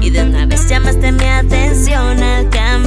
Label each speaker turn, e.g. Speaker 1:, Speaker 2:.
Speaker 1: Y de una vez llamaste mi atención al cambio.